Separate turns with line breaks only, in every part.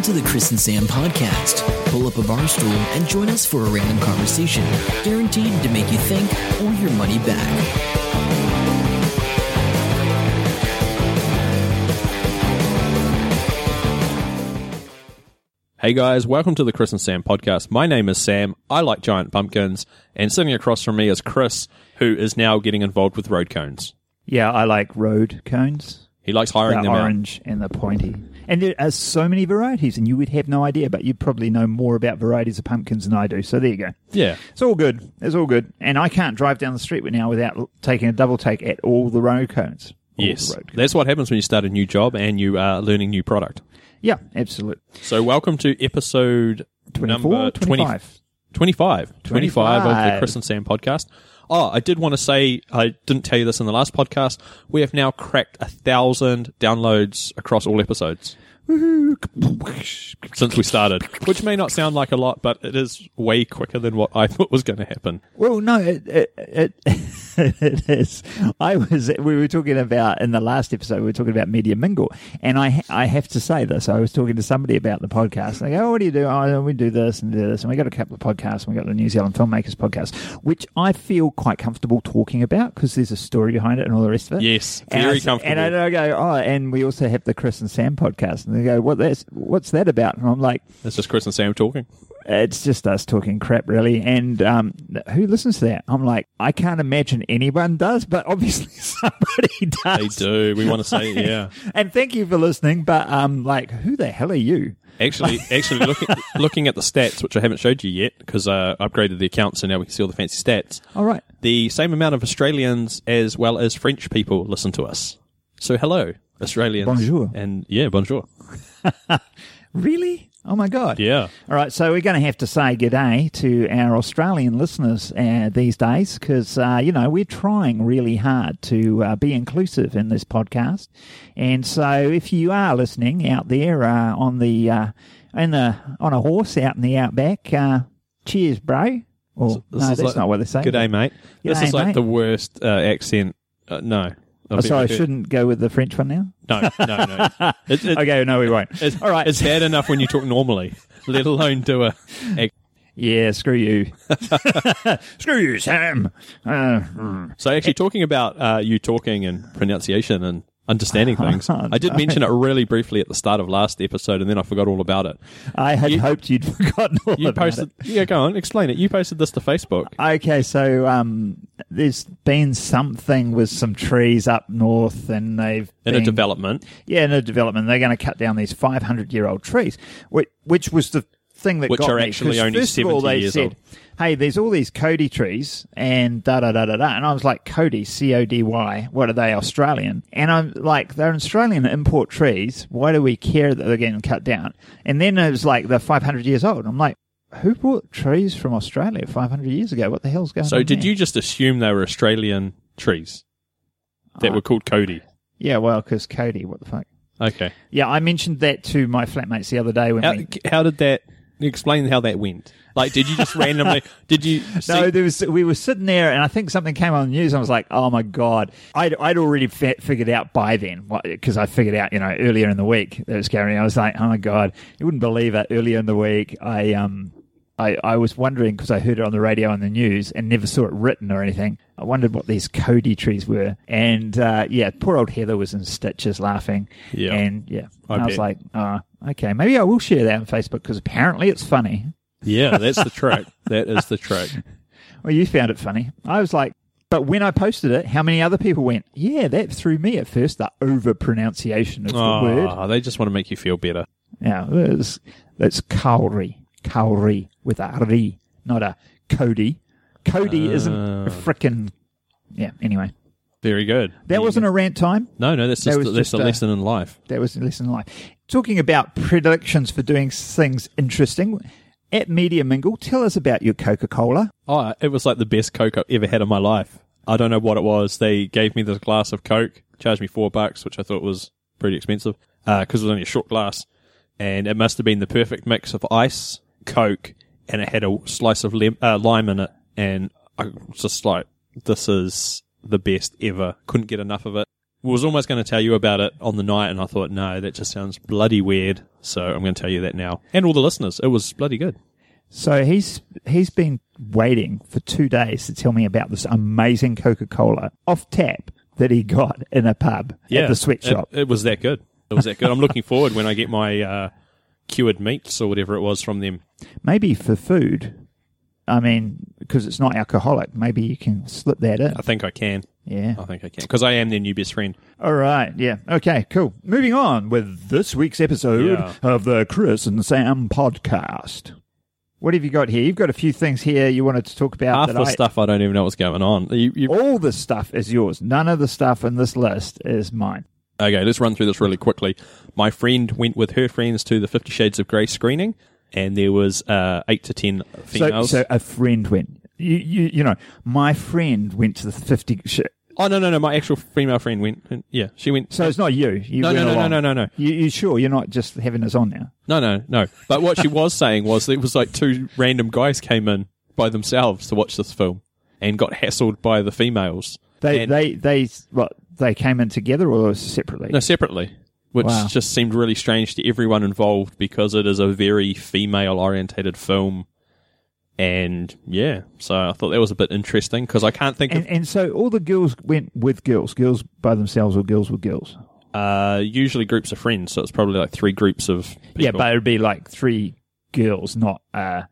Welcome to the Chris and Sam podcast. Pull up a bar stool and join us for a random conversation, guaranteed to make you think or your money back.
Hey guys, welcome to the Chris and Sam podcast. My name is Sam. I like giant pumpkins, and sitting across from me is Chris, who is now getting involved with road cones.
Yeah, I like road cones.
He likes hiring
the
them out.
orange and the pointy. And there are so many varieties, and you would have no idea, but you probably know more about varieties of pumpkins than I do. So there you go.
Yeah,
It's all good. It's all good. And I can't drive down the street now without taking a double take at all the road cones. All
yes.
road cones.
That's what happens when you start a new job and you are learning new product.
Yeah, absolutely.
So, welcome to episode
24,
number 20
25.
25. 25 of the Chris and Sam podcast. Oh, I did want to say, I didn't tell you this in the last podcast. We have now cracked a thousand downloads across all episodes. Since we started, which may not sound like a lot, but it is way quicker than what I thought was going to happen.
Well, no, it, it, it, it is. I was, we were talking about, in the last episode, we were talking about Media Mingle. And I, I have to say this. I was talking to somebody about the podcast. And they go, oh, what do you do? Oh, we do this and do this. And we got a couple of podcasts. And we got the New Zealand Filmmakers podcast, which I feel quite comfortable talking about because there's a story behind it and all the rest of it.
Yes,
And
very comfortable.
And I go, oh, and we also have the Chris and Sam podcast. And they go, what that's, what's that about? And I'm like,
It's just Chris and Sam talking.
It's just us talking crap, really. And um, who listens to that? I'm like, I can't imagine anyone does, but obviously somebody does.
They do. We want to say, yeah.
And thank you for listening. But um, like, who the hell are you?
Actually, actually, looking looking at the stats, which I haven't showed you yet, because uh, I upgraded the account, so now we can see all the fancy stats.
All right.
The same amount of Australians as well as French people listen to us. So hello, Australians.
Bonjour.
And yeah, bonjour.
Really? Oh my god.
Yeah.
All right, so we're going to have to say g'day to our Australian listeners uh, these days because, uh, you know, we're trying really hard to uh, be inclusive in this podcast. And so if you are listening out there uh, on the, uh, in the, on a horse out in the outback, uh, cheers, bro. Or,
This
no, that's
like-
not what they say.
Good day, mate. this
G'day,
is like
mate.
the worst uh, accent. Uh, no.
Oh, sorry, I shouldn't go with the French one now.
No, no, no.
Okay, no, we won't.
it's,
All right.
It's bad enough when you talk normally, let alone do a. a
Yeah, screw you. screw you, Sam. Uh, mm.
So actually, talking about uh, you talking and pronunciation and understanding things, I did mention it really briefly at the start of last episode, and then I forgot all about it.
I had
You-
hoped you'd forgotten all
You
about
posted,
it.
yeah, go on, explain it. You posted this to Facebook.
Okay, so um, there's been something with some trees up north, and they've
In a development,
Yeah, in a development, they're going to cut down these 500 year old trees, which, which was the thing that
Which
got
are
me,
actually only
first of all,
70
they
years
said,
old.
"Hey, there's all these Cody trees and da da da da da," and I was like, "Cody, C O D Y, what are they Australian?" And I'm like, "They're Australian import trees. Why do we care that they're getting cut down?" And then it was like they're 500 years old. I'm like. Who brought trees from Australia 500 years ago? What the hell's going
so
on?
So did
there?
you just assume they were Australian trees that
Uh,
were called Cody?
Yeah, well, because Cody, what the fuck?
Okay.
Yeah, I mentioned that to my flatmates the other day when
How,
we.
how did that? Explain how that went. Like, did you just randomly? Did you? See,
No, there was. We were sitting there, and I think something came on the news. And I was like, "Oh my god!" I'd, I'd already fi- figured out by then because I figured out, you know, earlier in the week that it was going. I was like, "Oh my god!" You wouldn't believe it. Earlier in the week, I um, I, I was wondering because I heard it on the radio and the news and never saw it written or anything. I wondered what these Cody trees were, and uh, yeah, poor old Heather was in stitches laughing.
Yeah.
and yeah,
I
I, was like, "Oh, okay, maybe I will share that on Facebook because apparently it's funny."
yeah, that's the trick. That is the trick.
Well, you found it funny. I was like, but when I posted it, how many other people went, yeah, that threw me at first, the over pronunciation of the word.
Oh, they just want to make you feel better.
Yeah, it's, it's Kauri. Kauri with a re, not a Cody. Cody uh, isn't
Oh.
a frickin' yeah, anyway.
Very good.
That wasn't a rant time.
No, no, that's
that
just
was
that's
just
a
a-
lesson in life.
That was a lesson in life. Talking about predictions for doing things interesting, at Media Mingle, tell us about your Coca Cola.
Oh, it was like the best Coke I've ever had in my life. I don't know what it was. They gave me this glass of Coke, charged me four bucks, which I thought was pretty expensive uh, because it was only a short glass, and it must have been the perfect mix of ice, Coke, and it had a slice of uh, lime in it, and I was just like, this is the best ever. Couldn't get enough of it. was almost going to tell you about it on the night, and I thought, no, that just sounds bloody weird. So I'm going to tell you that now, and all the listeners. It was bloody good.
So he's he's been waiting for two days to tell me about this amazing Coca Cola off tap that he got in a pub at the sweatshop.
It, it was that good. It was that good. I'm looking forward when I get my uh, cured meats or whatever it was from them.
Maybe for food. I mean, because it's not alcoholic, maybe you can slip that in.
I think I can.
Yeah.
I think I can because I am their new best friend.
All right. Yeah. Okay. Cool. Moving on with this week's episode
Yeah.
of the Chris and Sam podcast. What have you got here? You've got a few things here you wanted to talk about.
Half
that
the
I-
stuff I don't even know what's going on. You, you,
All the stuff is yours. None of the stuff in this list is mine.
Okay, let's run through this really quickly. My friend went with her friends to the Fifty Shades of Grey screening, and there was uh, eight to ten
So,
females.
so a friend went. You, you, you know, my friend went to the fifty. Sh-
oh no, no, no! My actual female friend went. and- Yeah, she went.
so it's not you. You
No, no, no, no, no, no, no.
You, you sure you're not just having us on now?
no, no, no. But what she was saying was that it was like two random guys came in by themselves to watch this film and got hassled by the females.
They,
And-
they, they, what? They came in together or separately?
No, separately, which
Wow.
just seemed really strange to everyone involved because it is a very female orientated film. And yeah, so I thought that was a bit interesting because I can't think
And, and so all the girls went with girls, girls by themselves or girls with girls.
uh, usually groups of friends, so it's probably like three groups of people.
Yeah, but it'd be like three girls, not uh,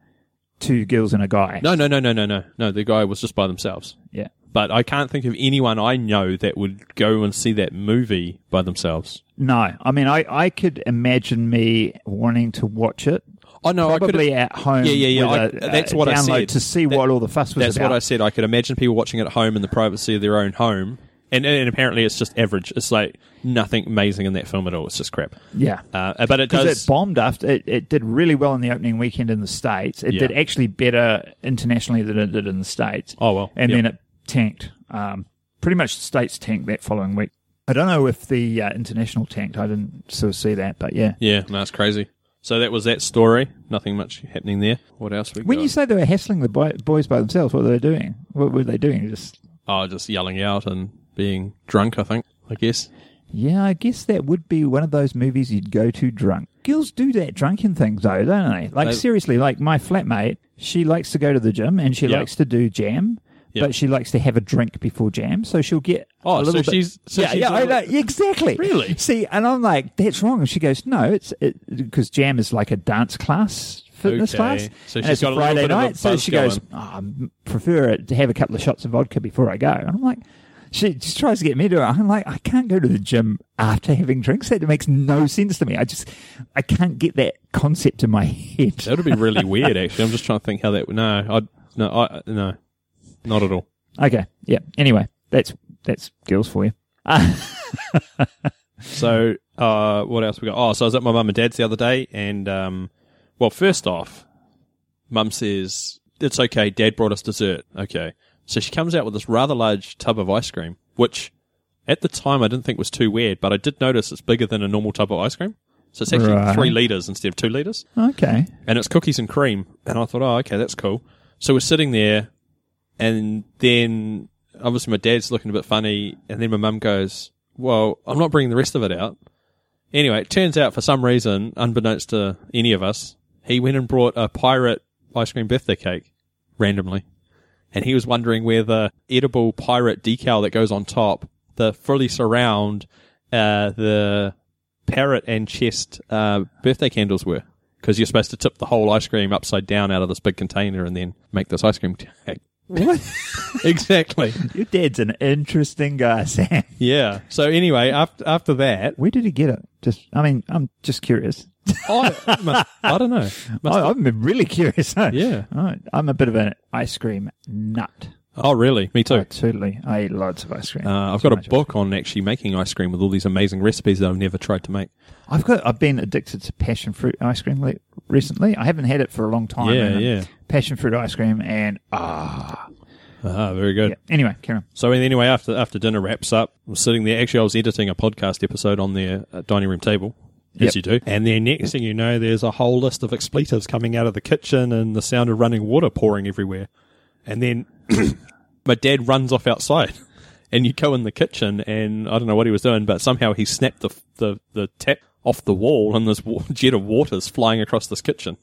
two girls and a guy.
no, no, no, no, no, no, no. The guy was just by themselves.
Yeah.
But I can't think of anyone I know that would go and see that movie by themselves.
No, I mean, I, I could imagine me wanting to watch it.
Oh no, I could.
Probably at home.
Yeah, yeah, yeah. I-
a-
that's
a
what I said.
to see
That-
what all the fuss was
That's
about.
what I said. I could imagine people watching it at home in the privacy of their own home, and and apparently it's just average. It's like nothing amazing in that film at all. It's just crap.
Yeah.
Uh, but it does.
it bombed after it, it did really well in the opening weekend in the states. It
Yeah.
did actually better internationally than it did in the states.
Oh, well.
and
Yep.
then it tanked. Um, pretty much the states tanked that following week. I don't know if the uh, international tanked. I didn't sort of see that, but yeah.
yeah, no, it's crazy. So that was that story. Nothing much happening there. What else we
When
got?
you say they were hassling the boy, boys by themselves, what were they doing? What were they doing? Just
oh, just yelling out and being drunk. I think. I guess.
yeah, I guess that would be one of those movies you'd go to drunk. Girls do that drunken things though, don't they? Like
They-
seriously, like my flatmate, she likes to go to the gym and she
Yeah.
likes to do jam.
Yeah.
But she likes to have a drink before jam, so she'll get
Oh,
a little
so
bit.
she's- so
yeah,
she's
yeah, I
doing
know, exactly.
Really?
See, and I'm like, that's wrong. And she goes, no, it's because jam is like a dance class, fitness
Okay.
class.
So she's
it's
got a little
Friday
bit of a
night. so she goes, oh, I prefer it to have a couple of shots of vodka before I go. And I'm like, she just tries to get me to it. I'm like, I can't go to the gym after having drinks. That makes no sense to me. I just, I can't get that concept in my head.
That would be really weird. Actually, I'm just trying to think how that. would No, I no, I no, not at all.
Okay, yeah. Anyway, that's that's girls for you.
So, uh, what else we got? Oh, so I was at my mum and dad's the other day, and um, well, first off, mum says it's okay. Dad brought us dessert. Okay, so she comes out with this rather large tub of ice cream, which at the time I didn't think was too weird, but I did notice it's bigger than a normal tub of ice cream. So it's actually
Right.
three liters instead of two liters,
Okay.
and it's cookies and cream. And I thought, oh, okay, that's cool. So we're sitting there, and then obviously my dad's looking a bit funny, and then my mum goes, "Well, I'm not bringing the rest of it out." Anyway, it turns out for some reason, unbeknownst to any of us, he went and brought a pirate ice cream birthday cake randomly, and he was wondering where the edible pirate decal that goes on top, the fully surround, uh, the parrot and chest uh, birthday candles were. Because you're supposed to tip the whole ice cream upside down out of this big container and then make this ice cream cake.
What?
exactly.
Your dad's an interesting guy, Sam.
Yeah. So anyway, after after that,
Where did he get it? Just, I mean, I'm just curious.
I, I don't know. Must
I, I'm really curious.
Yeah.
Oh, I'm a bit of an ice cream nut.
oh, really? Me too.
Totally. I eat lots of ice cream.
Uh, I've got a book on actually making ice cream with all these amazing recipes that I've never tried to make.
I've got. I've been addicted to passion fruit ice cream le- recently. I haven't had it for a long time.
Yeah,
and,
yeah.
Passion fruit ice cream and ah.
Ah, very good.
yeah. Anyway, Karen.
So anyway, after after dinner wraps up, I was sitting there. Actually, I was editing a podcast episode on their uh, dining room table,
Yep.
as you do. And then next thing you know, there's a whole list of expletives coming out of the kitchen, and the sound of running water pouring everywhere. And then my dad runs off outside, and you go in the kitchen, and I don't know what he was doing, but somehow he snapped the the, the tap off the wall, and this jet of water's flying across this kitchen,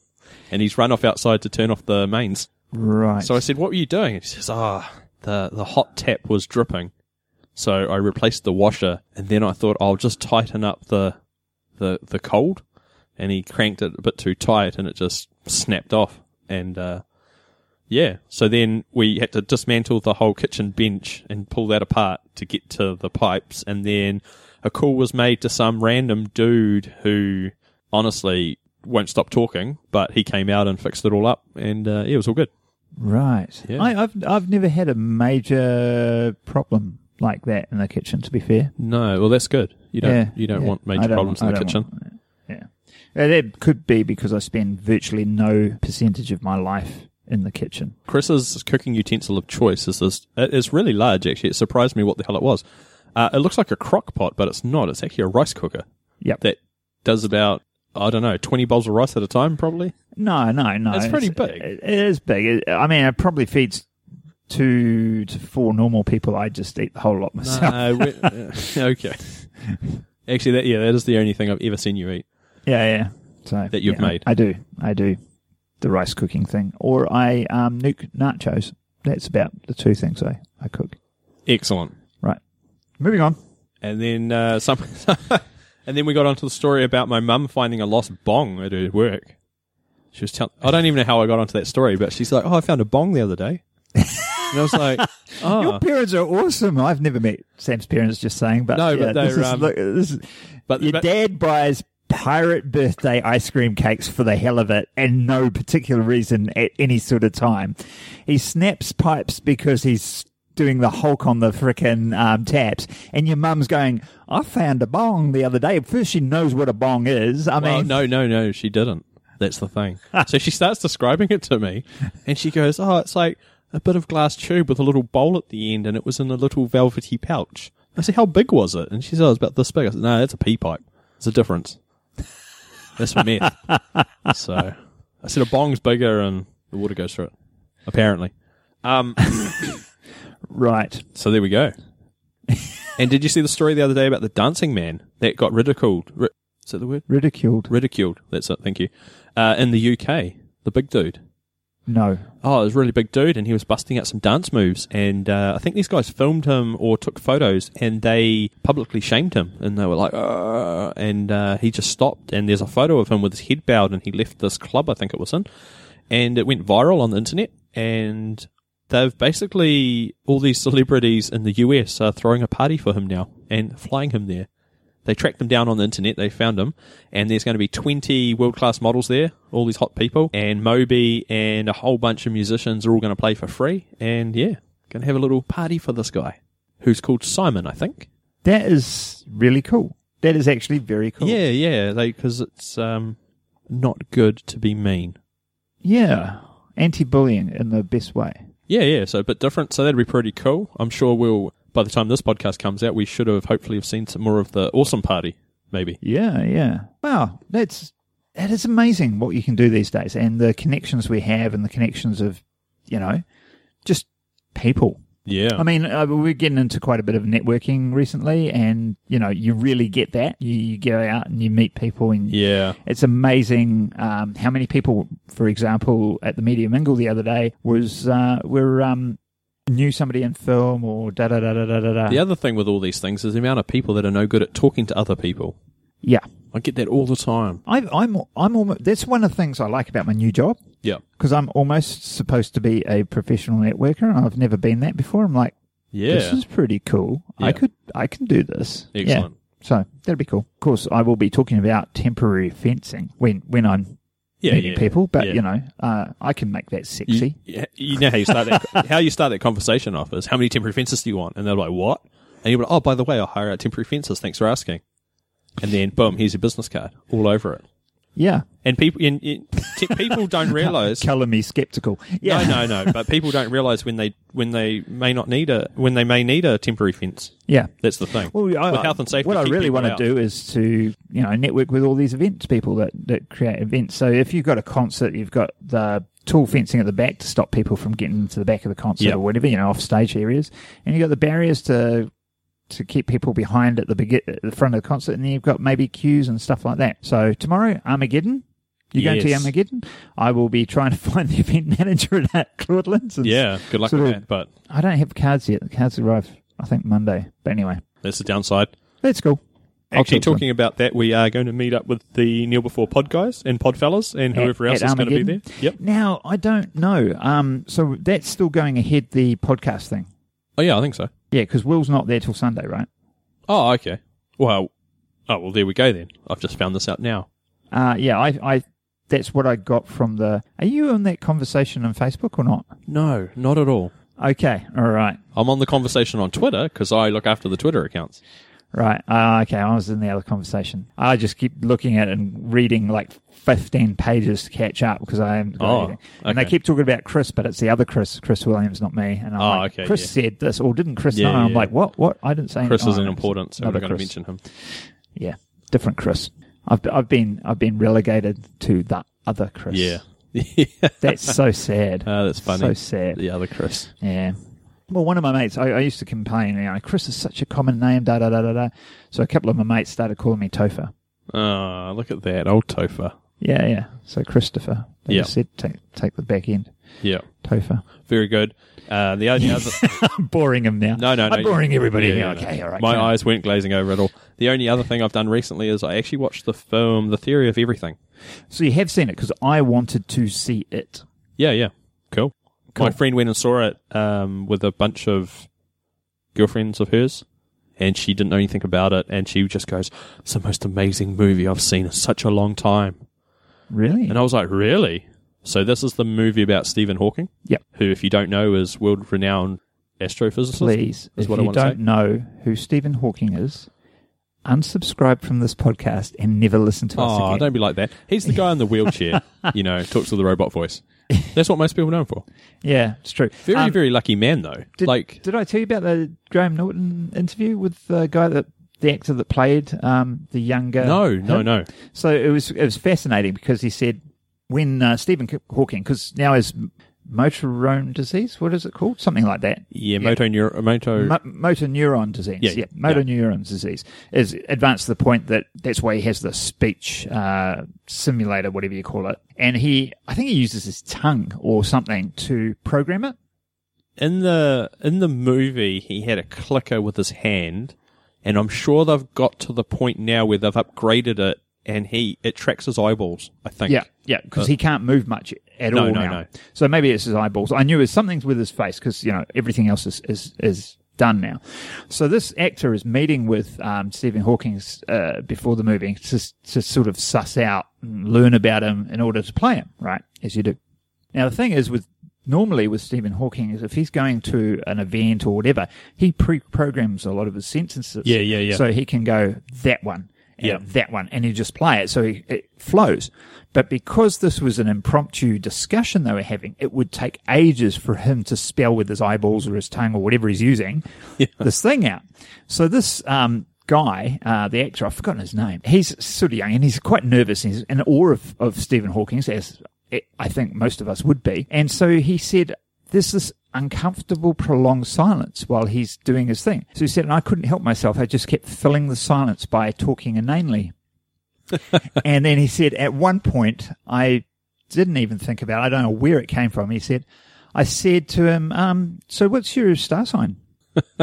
and he's run off outside to turn off the mains.
Right.
So I said, "What were you doing?" And he says, "Ah, the the hot tap was dripping." So I replaced the washer, and then I thought I'll just tighten up the the the cold, and he cranked it a bit too tight, and it just snapped off. And uh, yeah, so then we had to dismantle the whole kitchen bench and pull that apart to get to the pipes, and then a call was made to some random dude who honestly won't stop talking, but he came out and fixed it all up, and uh, yeah, it was all good.
Right.
Yeah.
I, I've I've never had a major problem like that in the kitchen. To be fair,
No, well that's good. You don't
Yeah,
you don't
yeah.
want major
don't
problems in the kitchen.
want- yeah, Uh, that could be because I spend virtually no percentage of my life in the kitchen.
Chris's cooking utensil of choice is this. It is really large. Actually, it surprised me what the hell it was. Uh, it looks like a crock pot, but it's not. It's actually a rice cooker
Yep.
that does about I don't know twenty bowls of rice at a time, probably.
No, no, no.
It's pretty big.
It, it is big. It- I mean, it probably feeds two to four normal people. I just eat the whole lot myself.
No, uh, okay. Actually, that yeah, that is the only thing I've ever seen you eat.
Yeah, yeah. So
That you've
yeah,
made.
I do. I do the rice cooking thing, or I um, nuke nachos. That's about the two things I, I cook.
Excellent.
Right. Moving on.
And then uh, some, and then we got onto the story about my mum finding a lost bong at her work. She was telling. I don't even know how I got onto that story, but she's like, "Oh, I found a bong the other day," and I was like, "Oh,
Your parents are awesome. I've never met Sam's parents. Just saying, but
No, but
yeah, this
they're,
is,
um,
look, this is
but,
your
but
dad buys pirate birthday ice cream cakes for the hell of it and no particular reason at any sort of time. He snaps pipes because he's doing the Hulk on the frickin' um, taps, and your mum's going, I found a bong the other day. First, she knows what a bong is. I
well,
mean,
no, no, no, she didn't. That's the thing. so she starts describing it to me, and she goes, "Oh, it's like a bit of glass tube with a little bowl at the end, and it was in a little velvety pouch." I said, "How big was it?" And she said, "Oh, it's about this big." I said, "No, that's a P pipe. There's a difference. That's for meth." so I said, "A bong's bigger, and the water goes through it." Apparently. Um,
right.
so there we go. and did you see the story the other day about the dancing man that got ridiculed? Ri- is that the word?
Ridiculed.
ridiculed. That's it. Thank you. Uh, in the UK, the big dude.
No.
Oh, it was a really big dude, and he was busting out some dance moves. And uh, I think these guys filmed him or took photos, and they publicly shamed him. And they were like, and uh, he just stopped. And there's a photo of him with his head bowed, and he left this club, I think it was in, and it went viral on the internet. And they've basically all these celebrities in the US are throwing a party for him now and flying him there. They tracked him down on the internet. They found him, and there's going to be 20 world class models there, all these hot people, and Moby and a whole bunch of musicians are all going to play for free. And yeah, going to have a little party for this guy, who's called Simon, I think.
That is really cool. That is actually very cool.
Yeah, yeah, because it's um not good to be mean.
Yeah. Anti bullying in the best way.
Yeah, yeah, so a bit different. So that'd be pretty cool. I'm sure we'll. By the time this podcast comes out, we should have hopefully have seen some more of the awesome party. Maybe.
Yeah, yeah. Wow, that's that is amazing what you can do these days, and the connections we have, and the connections of, you know, just people.
Yeah.
I mean, uh, we're getting into quite a bit of networking recently, and you know, you really get that. You, you go out and you meet people, and
yeah.
it's amazing um, how many people, for example, at the Media Mingle the other day was uh, were um, knew somebody in film or da da da da da da. da.
The other thing with all these things is the amount of people that are no good at talking to other people.
Yeah,
I get that all the time.
I, I'm I'm almost. That's one of the things I like about my new job.
Yeah.
because I'm almost supposed to be a professional networker, and I've never been that before. I'm like,
Yeah.
this is pretty cool. I could, I can do this. Yeah.
Excellent.
So that'd be cool. Of course, I will be talking about temporary fencing when when I'm
Yeah,
meeting
yeah,
people, but
yeah.
you know, uh, I can make that sexy.
yeah, you know how you start that how you start that conversation off is how many temporary fences do you want? And they're like, What? And you're like, Oh, by the way, I'll hire out temporary fences, thanks for asking. And then boom, here's your business card all over it.
Yeah,
And people in, in, t- people don't realise
color me skeptical. Yeah,
No, no, no. But people don't realise when they when they may not need a when they may need a temporary fence.
yeah.
That's the thing.
Well, I,
With health and safety,
What I really want to do is to you know network with all these events people that that create events. So if you've got a concert, you've got the tall fencing at the back to stop people from getting into the back of the concert
Yep.
or whatever, you know, off stage areas. And you've got the barriers to to keep people behind at the begin at the front of the concert, and then you've got maybe queues and stuff like that. So tomorrow, Armageddon. You going to
Yes.
Armageddon? I will be trying to find the event manager at Claudelands. and
Yeah, good luck with
of-
that. But
I don't have cards yet. The cards arrive, I think, Monday. But anyway,
that's the downside.
that's cool.
Actually,
talk
talking about that, we are going to meet up with the Kneel Before Pod guys and Pod fellas and
At-
whoever else
at
is going to be there. Yep.
Now I don't know. Um, so that's still going ahead. The podcast thing.
Oh, yeah, I think so.
Yeah, because Will's not there till Sunday, right?
Oh, okay. Well, oh, well, there we go then. I've just found this out now.
Uh, yeah, I, I, that's what I got from the. Are you on that conversation on Facebook or not?
No, not at all.
Okay, all right,
I'm on the conversation on Twitter because I look after the Twitter accounts.
Right. Uh, okay, I was in the other conversation. I just keep looking at it and reading like 15 pages to catch up because I haven't
Oh,
anything. And they keep talking about Chris, but it's the other Chris, Chris Williams, not me. And I'm
Oh,
like,
okay,
Chris
yeah.
said this, or didn't Chris
Yeah,
know? I'm like, what? What? I didn't say.
Chris
oh,
isn't
it's
important, so we're going to mention him.
Yeah, different Chris. I've I've been I've been relegated to the other Chris.
Yeah. yeah.
that's so sad.
Oh, that's funny.
So sad.
The other Chris.
Yeah. Well, one of my mates, I, I used to complain, you know, Chris is such a common name, da da da da da. So a couple of my mates started calling me Topher.
Oh, look at that. Old Topher.
Yeah, yeah. So Christopher. They
Yeah.
just said take take the back end.
Yeah.
Topher.
Very good. Uh, the only other.
I'm boring him now.
No, no, no.
I'm boring everybody.
Yeah, no.
okay, all right.
My
on.
eyes weren't glazing over at all. The only other thing I've done recently is I actually watched the film The Theory of Everything.
So you have seen it because I wanted to see it.
Yeah, yeah. Cool.
Cool.
My friend went and saw it um, with a bunch of girlfriends of hers, and she didn't know anything about it, and she just goes, It's the most amazing movie I've seen in such a long time.
Really?
And I was like, Really? So this is the movie about Stephen Hawking,
Yep.
who, if you don't know, is world renowned astrophysicist.
Please,
is
if
what I
you
want
don't
say.
know who Stephen Hawking is, unsubscribe from this podcast and never listen to us
Oh,
again.
don't be like that. He's the guy in the wheelchair, you know, talks with the robot voice. That's what most people know him for.
Yeah, it's true.
Very,
Um,
very lucky man, though.
Did,
like,
did I tell you about the Graham Norton interview with the guy that the actor that played um, the younger?
no, no,
him?
no.
So it was it was fascinating because he said when uh, Stephen Hawking, because now is motor neuron disease. What is it called? Something like that.
Yeah, moto, neuro, moto.
Mo- motor neuron disease.
Yeah,
Yeah,
yeah,
motor
yeah.
neuron disease is advanced to the point that that's why he has the speech uh, simulator, whatever you call it. And he, I think he uses his tongue or something to program it.
in the in the movie he had a clicker with his hand and i'm sure they've got to the point now where they've upgraded it and he it tracks his eyeballs i think
Yeah, yeah, because he can't move much at
No,
all
no,
now.
no.
So maybe it's his eyeballs. I knew it was something with his face because you know everything else is is is done now. So this actor is meeting with um, Stephen Hawking uh, before the movie to to sort of suss out and learn about him in order to play him, right? As you do. Now the thing is with normally with Stephen Hawking is if he's going to an event or whatever, he pre-programs a lot of his sentences.
Yeah, yeah, yeah.
So he can go that one,
Yeah.
that one, and you just play it, so he, it flows. But because this was an impromptu discussion they were having, it would take ages for him to spell with his eyeballs or his tongue or whatever he's using this thing out. So this um, guy, uh, the actor, I've forgotten his name. He's sort of young and he's quite nervous. He's in awe of, of Stephen Hawking, as I think most of us would be. And so he said, "There's this uncomfortable, prolonged silence while he's doing his thing." So he said, and I couldn't help myself. I just kept filling the silence by talking inanely. and then he said, at one point, I didn't even think about it. I don't know where it came from. He said, I said to him, um, so what's your star sign?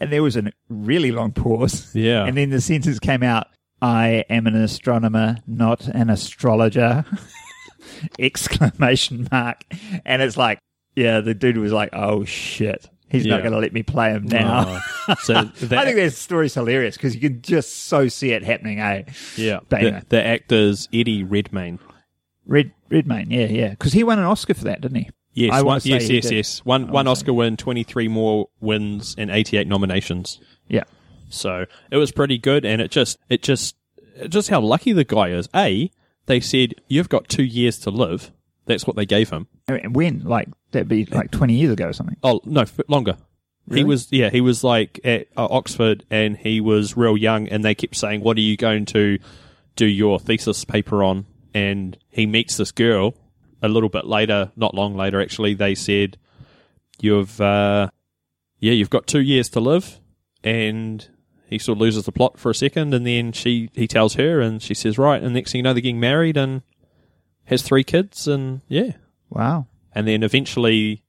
and there was a really long pause.
Yeah.
And then the sentence came out, I am an astronomer, not an astrologer. Exclamation mark. And it's like, yeah, the dude was like, oh shit. He's not going to let me play him now.
Oh. so that,
I think that story's hilarious because you can just so see it happening, eh?
yeah the, the actor's eddie redmayne
Red Redmayne, yeah, yeah, because he won an Oscar for that, didn't he?
yes
I
one, yes yes
did.
yes one one oscar win 23 more wins and 88 nominations
Yeah,
So it was pretty good, and it just it just just how lucky the guy is. A, they said you've got two years to live. That's what they gave him.
And when like that'd be like twenty years ago or something.
Oh no, longer. He was yeah, he was like at uh, Oxford, and he was real young, and they kept saying, "What are you going to do your thesis paper on?" And he meets this girl, a little bit later, not long later, actually, they said, "You've, uh, yeah, you've got two years to live," and he sort of loses the plot for a second, and then she he tells her, and she says, "Right," and next thing you know, they're getting married and has three kids, and yeah,
Wow.
and then eventually,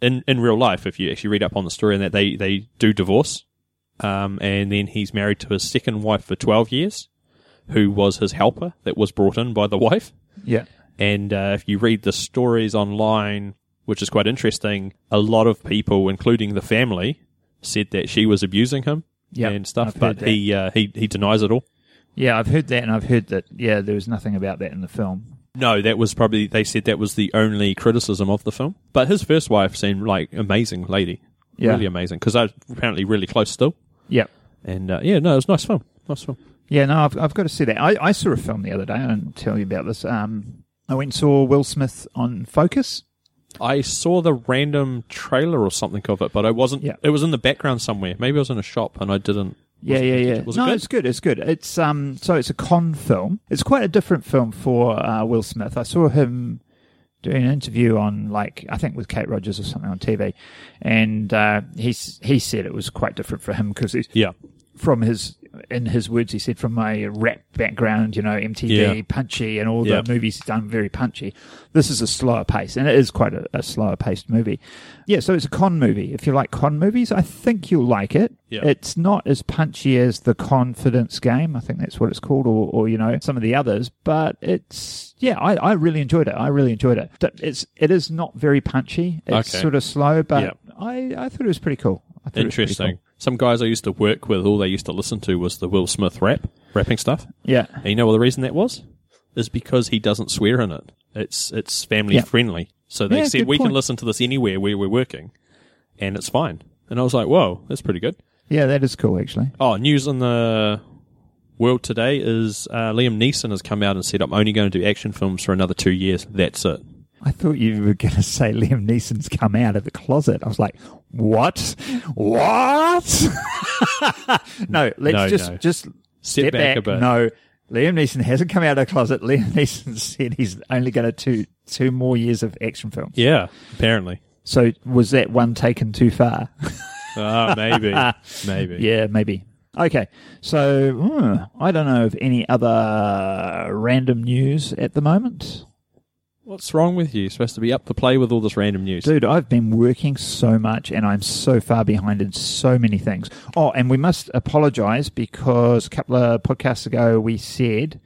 in in real life, if you actually read up on the story, and that they they do divorce, um, and then he's married to his second wife for twelve years, who was his helper that was brought in by the wife.
Yeah.
And uh, if you read the stories online, which is quite interesting, a lot of people, including the family, said that she was abusing him
Yep,
and stuff.
I've
But he uh, he he denies it all.
Yeah, I've heard that, and I've heard that. Yeah, there was nothing about that in the film.
No, that was probably they said that was the only criticism of the film. But his first wife seemed like amazing lady,
Yeah.
really amazing because they're apparently really close still.
Yeah.
And uh, yeah, no, it was a nice film, nice film.
Yeah, no, I've, I've got to see that. I, I saw a film the other day. I didn't tell you about this. Um, I went and saw Will Smith on Focus.
I saw the random trailer or something of it, but I wasn't.
Yeah.
It was in the background somewhere. Maybe I was in a shop and I didn't.
Yeah, yeah, yeah.
Was it
no,
good?
it's good. It's good. It's um, so it's a con film. It's quite a different film for uh, Will Smith. I saw him doing an interview on like I think with Kate Rogers or something on TV, and uh, he he said it was quite different for him because he's
Yeah,
from his in his words, he said from my rap background, you know, MTV,
Yeah.
punchy, and all
Yeah.
the movies done very punchy. This is a slower pace, and it is quite a, a slower paced movie. Yeah, so it's a con movie. If you like con movies, I think you'll like it.
Yeah.
It's not as punchy as the Confidence Game. I think that's what it's called, or, or you know, some of the others. But it's yeah, I, I really enjoyed it. I really enjoyed it. It's it is not very punchy. It's
Okay.
sort of slow, but. I I thought it was pretty cool. I thought it was pretty
interesting.
cool.
Some guys I used to work with, all they used to listen to was the Will Smith rap, rapping stuff.
Yeah.
And you know what the reason that was? Is because he doesn't swear in it. It's it's family
Yeah.
friendly. So they
Yeah,
said we can listen to this anywhere where we're working, and it's fine. And I was like, whoa, that's pretty good.
Yeah, that is cool actually.
Oh, news in the world today is uh, Liam Neeson has come out and said I'm only going to do action films for another two years. That's it.
I thought you were going to say Liam Neeson's come out of the closet. I was like, what? What? no, let's
No,
just
no.
just
Step
step
back
back.
a bit.
No, Liam Neeson hasn't come out of the closet. Liam Neeson said he's only going to do two more years of action films.
Yeah, apparently.
So was that one taken too far?
Oh, maybe, maybe.
yeah, maybe. Okay, so hmm, I don't know of any other random news at the moment.
What's wrong with you? You're supposed to be up to play with all this random news.
Dude, I've been working so much and I'm so far behind in so many things. Oh, and we must apologize because a couple of podcasts ago we said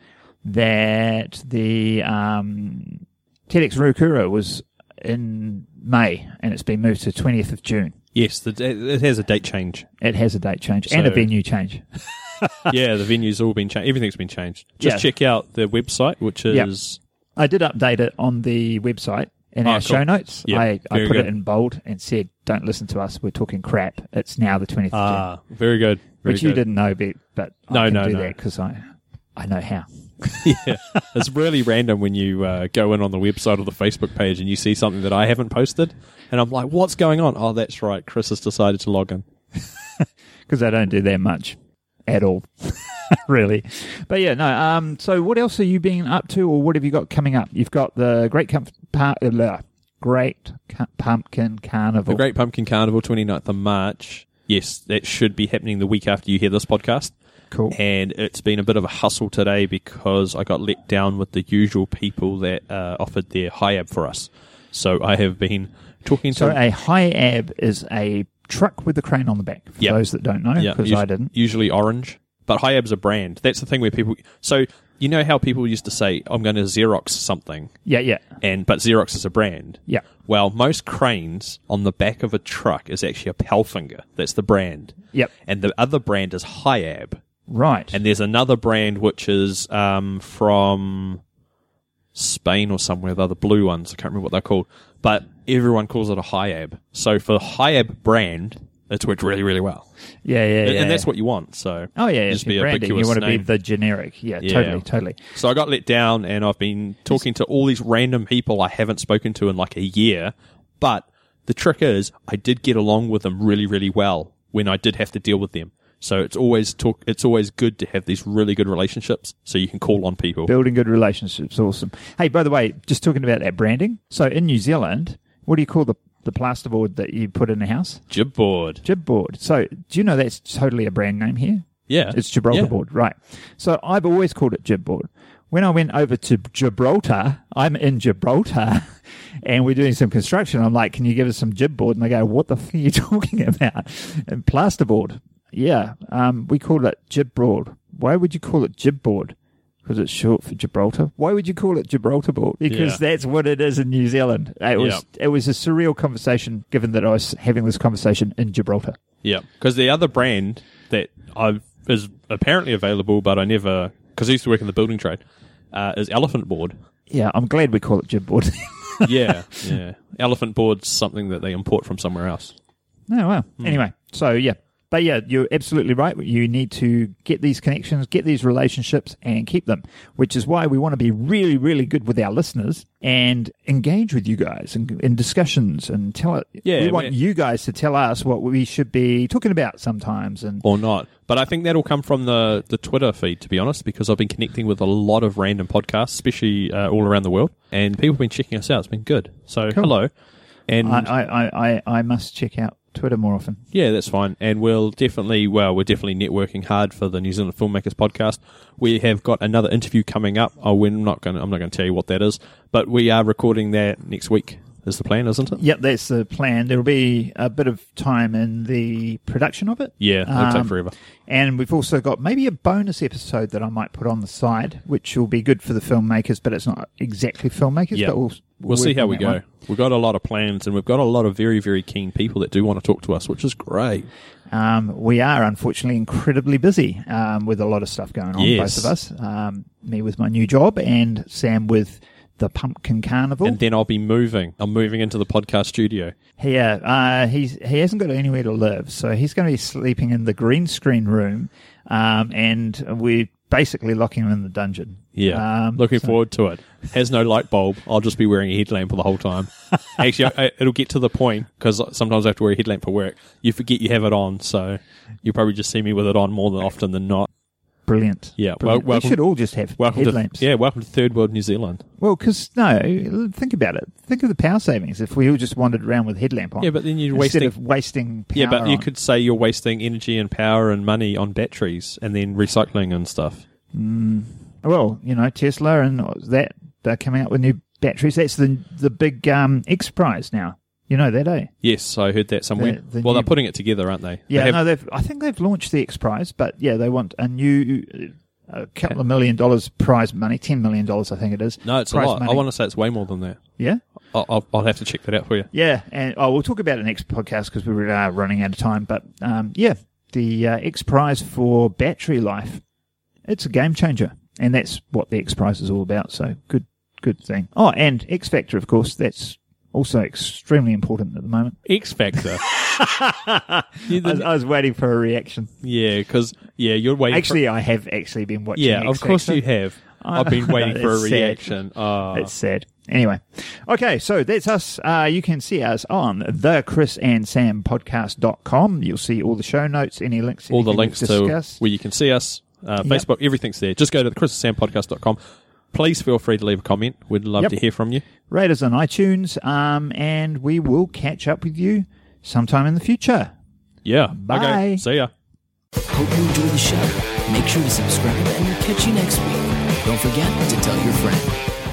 that the um, TEDx Ruakura was in May and it's been moved to 20th of June.
Yes, the, it has a date change.
It has a date change and a venue change.
yeah, the venue's all been changed. Everything's been changed. Just
Yeah.
check out the website, which is
I did update it on the website in
Oh,
our
cool.
show notes.
Yeah,
I, I put
good.
it in bold and said, don't listen to us. We're talking crap. It's now the 20th of June.
ah very good. Very
which you didn't know, but, but
No,
I can
no,
do
no.
that because I, I know how.
yeah, it's really random when you uh, go in on the website or the Facebook page and you see something that I haven't posted, and I'm like, "What's going on?" Oh, that's right. Chris has decided to log in.
because I don't do that much at all, really. But yeah, no. Um. So what else are you being up to, or what have you got coming up? You've got the Great Com- pa- uh, Great Pumpkin Carnival.
The Great Pumpkin Carnival, 29th of March. Yes, that should be happening the week after you hear this podcast.
cool.
And it's been a bit of a hustle today because I got let down with the usual people that uh, offered their Hiab for us. So I have been talking
So
to
a Hiab is a truck with the crane on the back. For
Yep.
those that don't know, because
us-
I didn't.
Usually orange, but Hiab's a brand. That's the thing where people. So you know how people used to say, "I'm going to Xerox something,"
Yeah, yeah,
and but Xerox is a brand.
yeah.
Well, most cranes on the back of a truck is actually a Palfinger. That's the brand.
Yep.
And the other brand is Hiab.
Right.
And there's another brand which is um, from Spain or somewhere, They're the other blue ones. I can't remember what they're called. But everyone calls it a Hiab. So for the Hiab brand, it's worked really, really well.
yeah, yeah,
And-
yeah.
and that's what you want. So
Oh yeah,
just be a
branding. You want to be the generic. Yeah,
Yeah.
totally, totally.
So I got let down, and I've been talking to all these random people I haven't spoken to in like a year. But the trick is, I did get along with them really, really well when I did have to deal with them. So it's always talk. It's always good to have these really good relationships, so you can call on people.
Building good relationships, awesome. Hey, by the way, just talking about that branding. So in New Zealand, what do you call the the plasterboard that you put in the house?
Jibboard.
Jibboard. So do you know that's totally a brand name here?
Yeah,
It's Gibraltar
Yeah.
board, right? So I've always called it Jibboard. When I went over to Gibraltar, I'm in Gibraltar, and we're doing some construction. I'm like, "Can you give us some jib board? And they go, "What the f- are you talking about?" And plasterboard. Yeah, um, we call it jibboard. Why would you call it jibboard? Because it's short for Gibraltar. Why would you call it Gibraltar board? Because
Yeah.
that's what it is in New Zealand. It was
Yeah.
it was a surreal conversation, given that I was having this conversation in Gibraltar.
Yeah, because the other brand that I've is apparently available, but I never because I used to work in the building trade, uh, is Elephant Board.
Yeah, I'm glad we call it jibboard.
yeah, yeah. Elephant Board's something that they import from somewhere else.
Oh wow.
Hmm.
Anyway, so yeah. But yeah, you're absolutely right. You need to get these connections, get these relationships, and keep them, which is why we want to be really, really good with our listeners and engage with you guys in, in discussions and tell it.
Yeah,
we want you guys to tell us what we should be talking about sometimes. And
or not. But I think that'll come from the, the Twitter feed, to be honest, because I've been connecting with a lot of random podcasts, especially uh, all around the world, and people have been checking us out. It's been good. So
Cool.
hello, and
I, I, I, I, I must check out Twitter more often.
yeah, that's fine. And we'll definitely, well, we're definitely networking hard for the New Zealand Filmmakers podcast. We have got another interview coming up. Oh, we're not going. I'm not going to tell you what that is, but we are recording that next week. Is the plan, isn't it?
Yep, that's the plan. There'll be a bit of time in the production of it.
Yeah, it'll take
Um,
forever.
And we've also got maybe a bonus episode that I might put on the side, which will be good for the filmmakers, but it's not exactly filmmakers.
Yeah.
but we'll
We'll see how we go.
one.
We've got a lot of plans, and we've got a lot of very, very keen people that do want to talk to us, which is great.
Um, we are unfortunately incredibly busy um, with a lot of stuff going on,
Yes.
both of us. Um, me with my new job, and Sam with the Pumpkin Carnival.
And then I'll be moving. I'm moving into the podcast studio.
Yeah, uh, he's he hasn't got anywhere to live, so he's going to be sleeping in the green screen room, um, and we're basically locking him in the dungeon.
Yeah,
Um,
looking
so-
forward to it. Has no light bulb. I'll just be wearing a headlamp for the whole time. Actually, I, it'll get to the point because sometimes I have to wear a headlamp for work. You forget you have it on, so you probably just see me with it on more than often than not.
Brilliant.
Yeah,
Brilliant.
well- welcome-
we should all just have
Welcome
headlamps.
to yeah, welcome to third world New Zealand.
Well, because no, think about it. Think of the power savings if we all just wandered around with headlamp on.
Yeah, but then you're
instead
wasting.
of wasting power.
yeah, but you
on.
could say you're wasting energy and power and money on batteries and then recycling and stuff.
Well, you know, Tesla and that they're coming out with new batteries. That's the the big um, X Prize now. You know that, eh?
Yes, I heard that somewhere.
The- the
well,
new-
they're putting it together, aren't they? They
Yeah,
have-
no, they've. I think they've launched the X Prize, but yeah, they want a new. A couple of million dollars prize money, ten million dollars, I think it is.
no, it's a
prize
lot. I want to say it's way more than that.
Yeah,
I'll, I'll, I'll have to check that out for you.
Yeah, and oh, we'll talk about it next podcast because we are running out of time. But um, yeah, the uh, X Prize for battery life, it's a game changer, and that's what the X Prize is all about. So good, good thing. Oh, and X Factor, of course, that's also extremely important at the moment.
X Factor.
I was, I was waiting for a reaction.
yeah, because yeah, you're waiting.
Actually, I have actually been watching.
yeah,
X
of course
Factor.
you have. I've been waiting for a
sad.
reaction. Oh,
It's sad. Anyway, okay, so that's us. Uh, you can see us on the Chris and Sam podcast.com. You'll see all the show notes, any links,
all the links to where you can see us, uh,
Yep.
Facebook, everything's there. Just go to the chrisandsampodcast.com. Please feel free to leave a comment. We'd love
Yep.
to hear from you.
rate us on iTunes, um, and we will catch up with you sometime in the future.
Yeah.
Bye.
Okay. See ya.
Hope you enjoyed the show. Make sure to subscribe and we'll catch you next week. Don't forget to tell your friend.